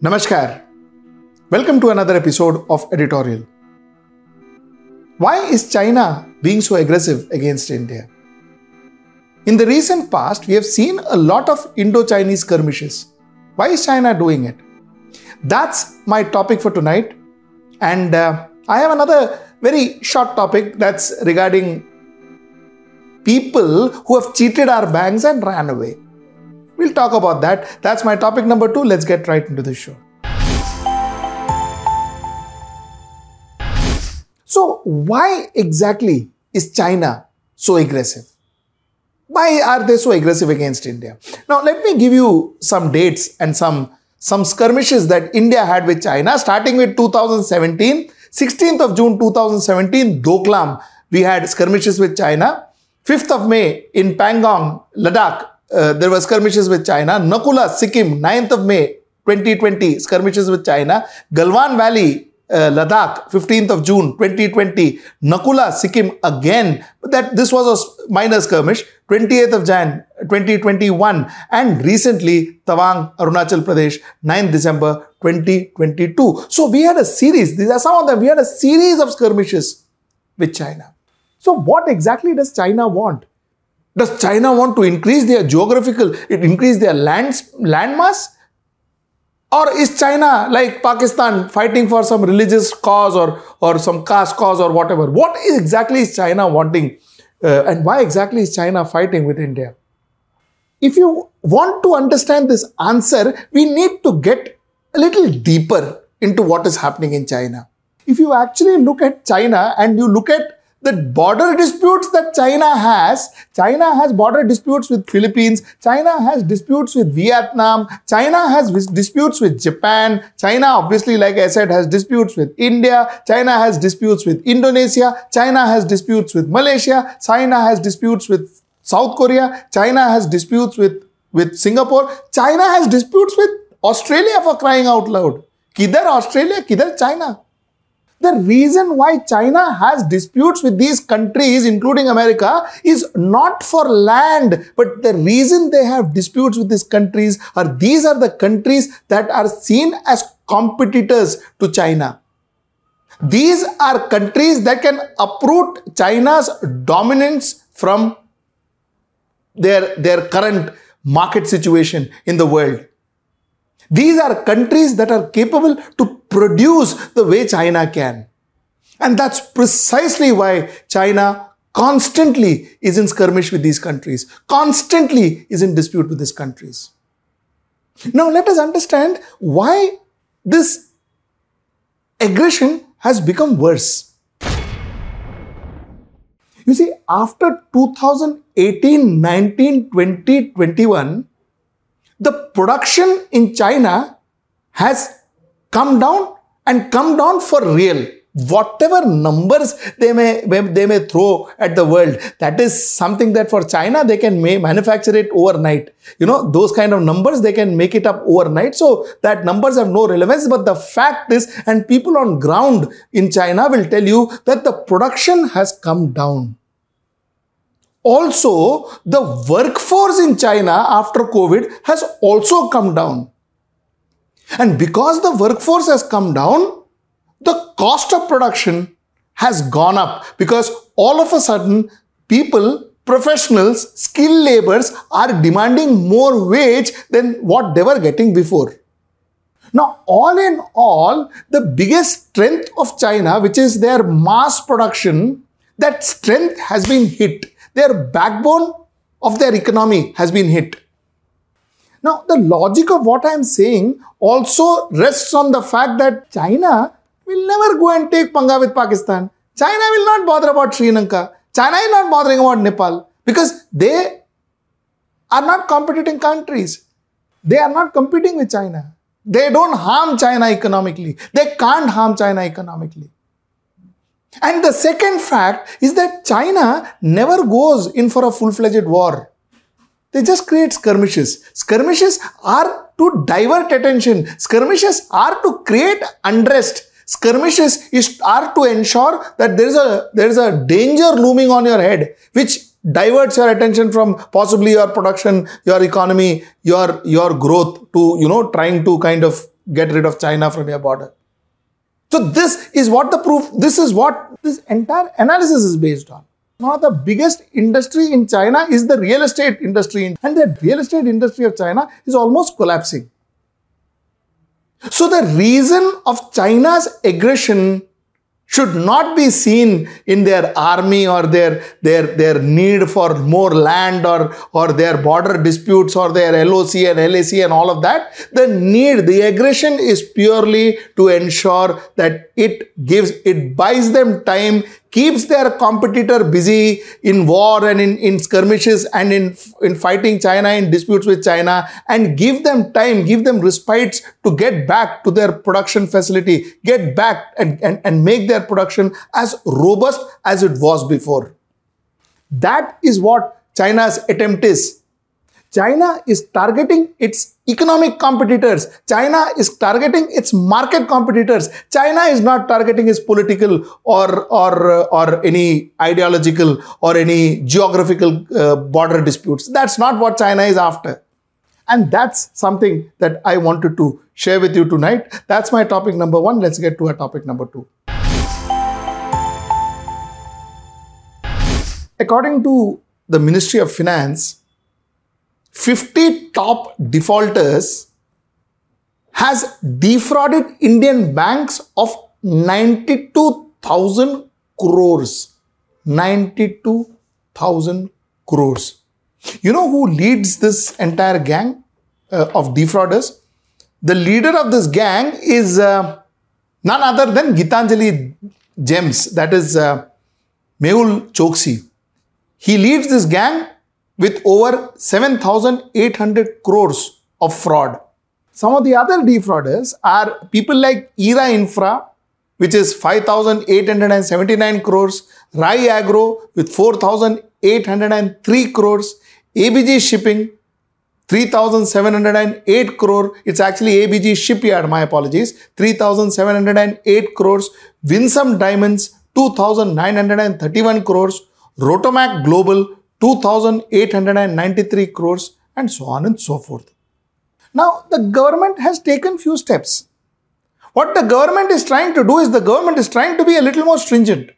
Namaskar. Welcome to another episode of Editorial. Why is China being so aggressive against India? In the recent past, we have seen a lot of Indo Chinese skirmishes. Why is China doing it? That's my topic for tonight. And uh, I have another very short topic that's regarding people who have cheated our banks and ran away. We'll talk about that. That's my topic number two. Let's get right into the show. So, why exactly is China so aggressive? Why are they so aggressive against India? Now, let me give you some dates and some, some skirmishes that India had with China, starting with 2017. 16th of June 2017, Doklam, we had skirmishes with China. 5th of May in Pangong, Ladakh, uh, there were skirmishes with China. Naku La, Sikkim, 9th of May 2020, skirmishes with China. Galwan Valley, uh, Ladakh, 15th of June 2020. Naku La, Sikkim again. But that this was a minor skirmish. 28th of Jan 2021. And recently, Tawang, Arunachal Pradesh, 9th December 2022. So we had a series. These are some of them. We had a series of skirmishes with China. So what exactly does China want? Does China want to increase their geographical, increase their lands, landmass? Or is China like Pakistan fighting for some religious cause or, or some caste cause or whatever? What is exactly is China wanting? Uh, and why exactly is China fighting with India? If you want to understand this answer, we need to get a little deeper into what is happening in China. If you actually look at China and you look at the border disputes that China has, China has border disputes with Philippines, China has disputes with Vietnam, China has disputes with Japan, China obviously like I said has disputes with India, China has disputes with Indonesia, China has disputes with Malaysia, China has disputes with South Korea, China has disputes with with Singapore, China has disputes with Australia for crying out loud. Kidhar Australia, kidhar China. The reason why China has disputes with these countries, including America, is not for land, but the reason they have disputes with these countries are these are the countries that are seen as competitors to China. These are countries that can uproot China's dominance from their, their current market situation in the world. These are countries that are capable to produce the way China can. And that's precisely why China constantly is in skirmish with these countries, constantly is in dispute with these countries. Now let us understand why this aggression has become worse. You see, after 2018, 19, 20, 21, the production in China has come down and come down for real. Whatever numbers they may they may throw at the world that is something that for china they can manufacture it overnight. You know those kind of numbers they can make it up overnight. So that numbers have no relevance but the fact is and people on ground in china will tell you that the production has come down also, the workforce in China after COVID has also come down. And because the workforce has come down, the cost of production has gone up because all of a sudden people, professionals, skilled laborers are demanding more wage than what they were getting before. Now, all in all, the biggest strength of China, which is their mass production, that strength has been hit their backbone of their economy has been hit. Now, the logic of what I am saying also rests on the fact that China will never go and take Panga with Pakistan. China will not bother about Sri Lanka. China is not bothering about Nepal because they are not competing countries. They are not competing with China. They don't harm China economically. They can't harm China economically. And the second fact is that China never goes in for a full fledged war. They just create skirmishes. Skirmishes are to divert attention, skirmishes are to create unrest. Skirmishes is, are to ensure that there is a there is a danger looming on your head, which diverts your attention from possibly your production, your economy, your your growth to you know trying to kind of get rid of China from your border. So this is what the proof, this is what this entire analysis is based on. One of the biggest industry in China is the real estate industry. And the real estate industry of China is almost collapsing. So the reason of China's aggression should not be seen in their army or their, their, their need for more land or, or their border disputes or their LOC and LAC and all of that. The need, the aggression is purely to ensure that it gives, it buys them time keeps their competitor busy in war and in, in skirmishes and in, in fighting China, in disputes with China, and give them time, give them respites to get back to their production facility, get back and, and, and make their production as robust as it was before. That is what China's attempt is. China is targeting its economic competitors. China is targeting its market competitors. China is not targeting its political or, or, or any ideological or any geographical uh, border disputes. That's not what China is after. And that's something that I wanted to share with you tonight. That's my topic number one. Let's get to our topic number two. According to the Ministry of Finance, 50 top defaulters has defrauded Indian banks of 92,000 crores. 92,000 crores. You know who leads this entire gang uh, of defrauders? The leader of this gang is uh, none other than Gitanjali Gems, that is uh, Mehul Choksi. He leads this gang with over 7,800 crores of fraud. Some of the other defrauders are people like Era Infra, which is 5,879 crores, Rai Agro with 4,803 crores, ABG Shipping 3,708 crore. It's actually ABG Shipyard, my apologies. 3,708 crores. Winsome Diamonds 2,931 crores. Rotomac Global 2,893 crores and so on and so forth. Now, the government has taken few steps. What the government is trying to do is the government is trying to be a little more stringent.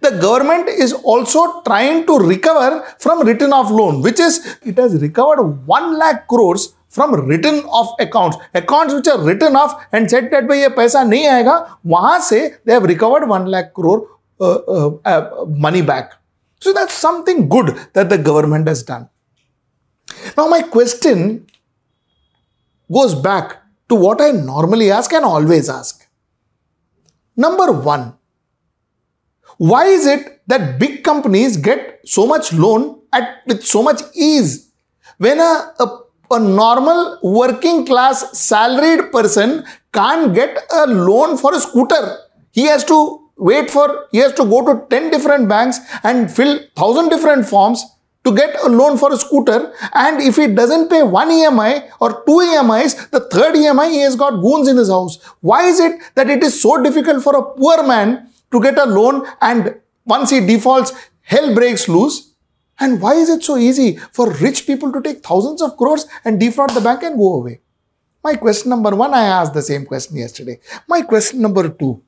The government is also trying to recover from written off loan, which is it has recovered 1 lakh crores from written off accounts. Accounts which are written off and said that by ye paisa nahi aega, wahan se they have recovered 1 lakh crore uh, uh, uh, money back. So that's something good that the government has done. Now, my question goes back to what I normally ask and always ask. Number one, why is it that big companies get so much loan at with so much ease when a, a, a normal working class salaried person can't get a loan for a scooter? He has to wait for, he has to go to 10 different banks and fill 1000 different forms to get a loan for a scooter. And if he doesn't pay one EMI or two EMIs, the third EMI, he has got goons in his house. Why is it that it is so difficult for a poor man to get a loan and once he defaults, hell breaks loose? And why is it so easy for rich people to take thousands of crores and defraud the bank and go away? My question number one, I asked the same question yesterday. My question number two,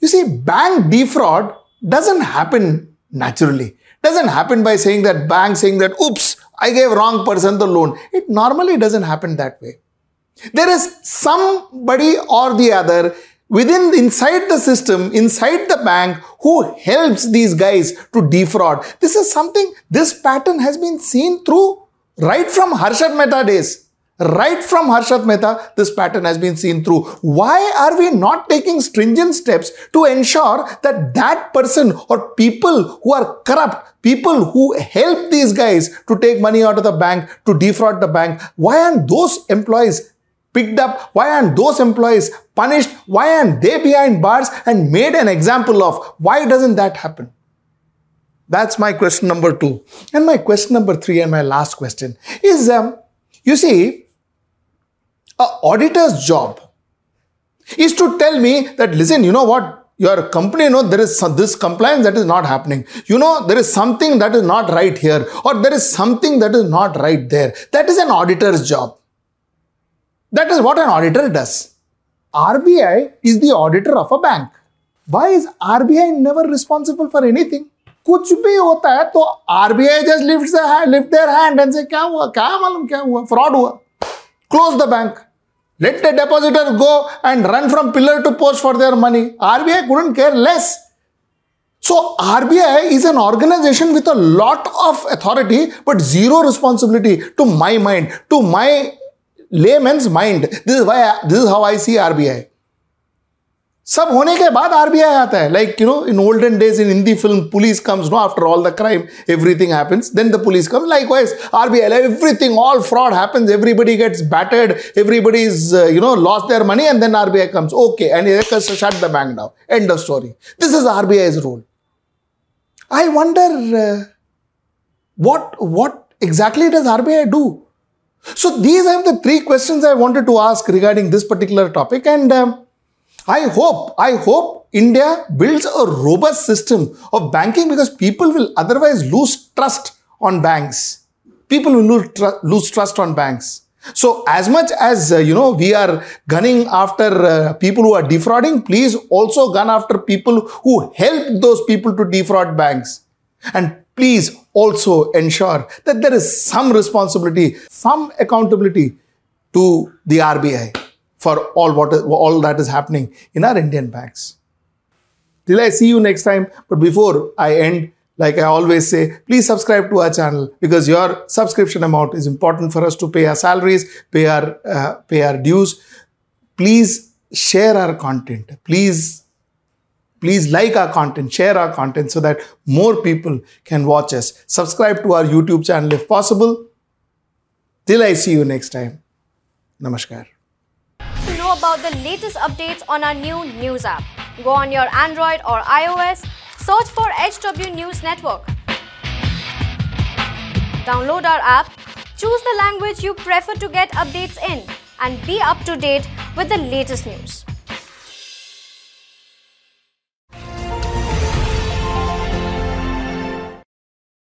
you see, bank defraud doesn't happen naturally. Doesn't happen by saying that bank saying that, oops, I gave wrong person the loan. It normally doesn't happen that way. There is somebody or the other within inside the system, inside the bank, who helps these guys to defraud. This is something, this pattern has been seen through right from Harshad Mehta days. Right from Harshad Mehta, this pattern has been seen through. Why are we not taking stringent steps to ensure that that person or people who are corrupt, people who help these guys to take money out of the bank, to defraud the bank, why aren't those employees picked up? Why aren't those employees punished? Why aren't they behind bars and made an example of? Why doesn't that happen? That's my question number two. And my question number three and my last question is, um, you see, a auditor's job is to tell me that, listen, you know what? Your company, you know, there is some, this compliance that is not happening. You know, there is something that is not right here, or there is something that is not right there. That is an auditor's job. That is what an auditor does. RBI is the auditor of a bank. Why is RBI never responsible for anything? कुछ भी होता है तो RBI just lift lift their hand and से क्या हुआ क्या मालूम क्या हुआ फ्रॉड हुआ close the bank let the depositor go and run from pillar to post for their money. Rbi couldn't care less. So rbi is an organization with a lot of authority but zero responsibility to my mind to my layman's mind. This is why this is how i see rbi सब होने के बाद RBI आता है। Like you know in olden days in Hindi film police comes no after all the crime everything happens then the police come likewise RBI everything all fraud happens everybody gets battered everybody is you know lost their money and then RBI comes okay and shut the bank down end of story this is RBI's role. I wonder uh, what what exactly does rbi do? So these three questions i wanted to ask regarding this particular topic and um, I hope, I hope India builds a robust system of banking because people will otherwise lose trust on banks. People will lose, tr- lose trust on banks. So as much as, uh, you know, we are gunning after uh, people who are defrauding, please also gun after people who help those people to defraud banks. And please also ensure that there is some responsibility, some accountability to the RBI for all what all that is happening in our Indian banks. Till I see you next time, but before I end, like I always say, please subscribe to our channel because your subscription amount is important for us to pay our salaries, pay our uh, pay our dues. Please share our content. Please please like our content, share our content so that more people can watch us. Subscribe to our YouTube channel if possible. Till I see you next time. Namaskar about the latest updates on our new news app. Go on your Android or iOS, search for HW News Network. Download our app, choose the language you prefer to get updates in, and be up to date with the latest news.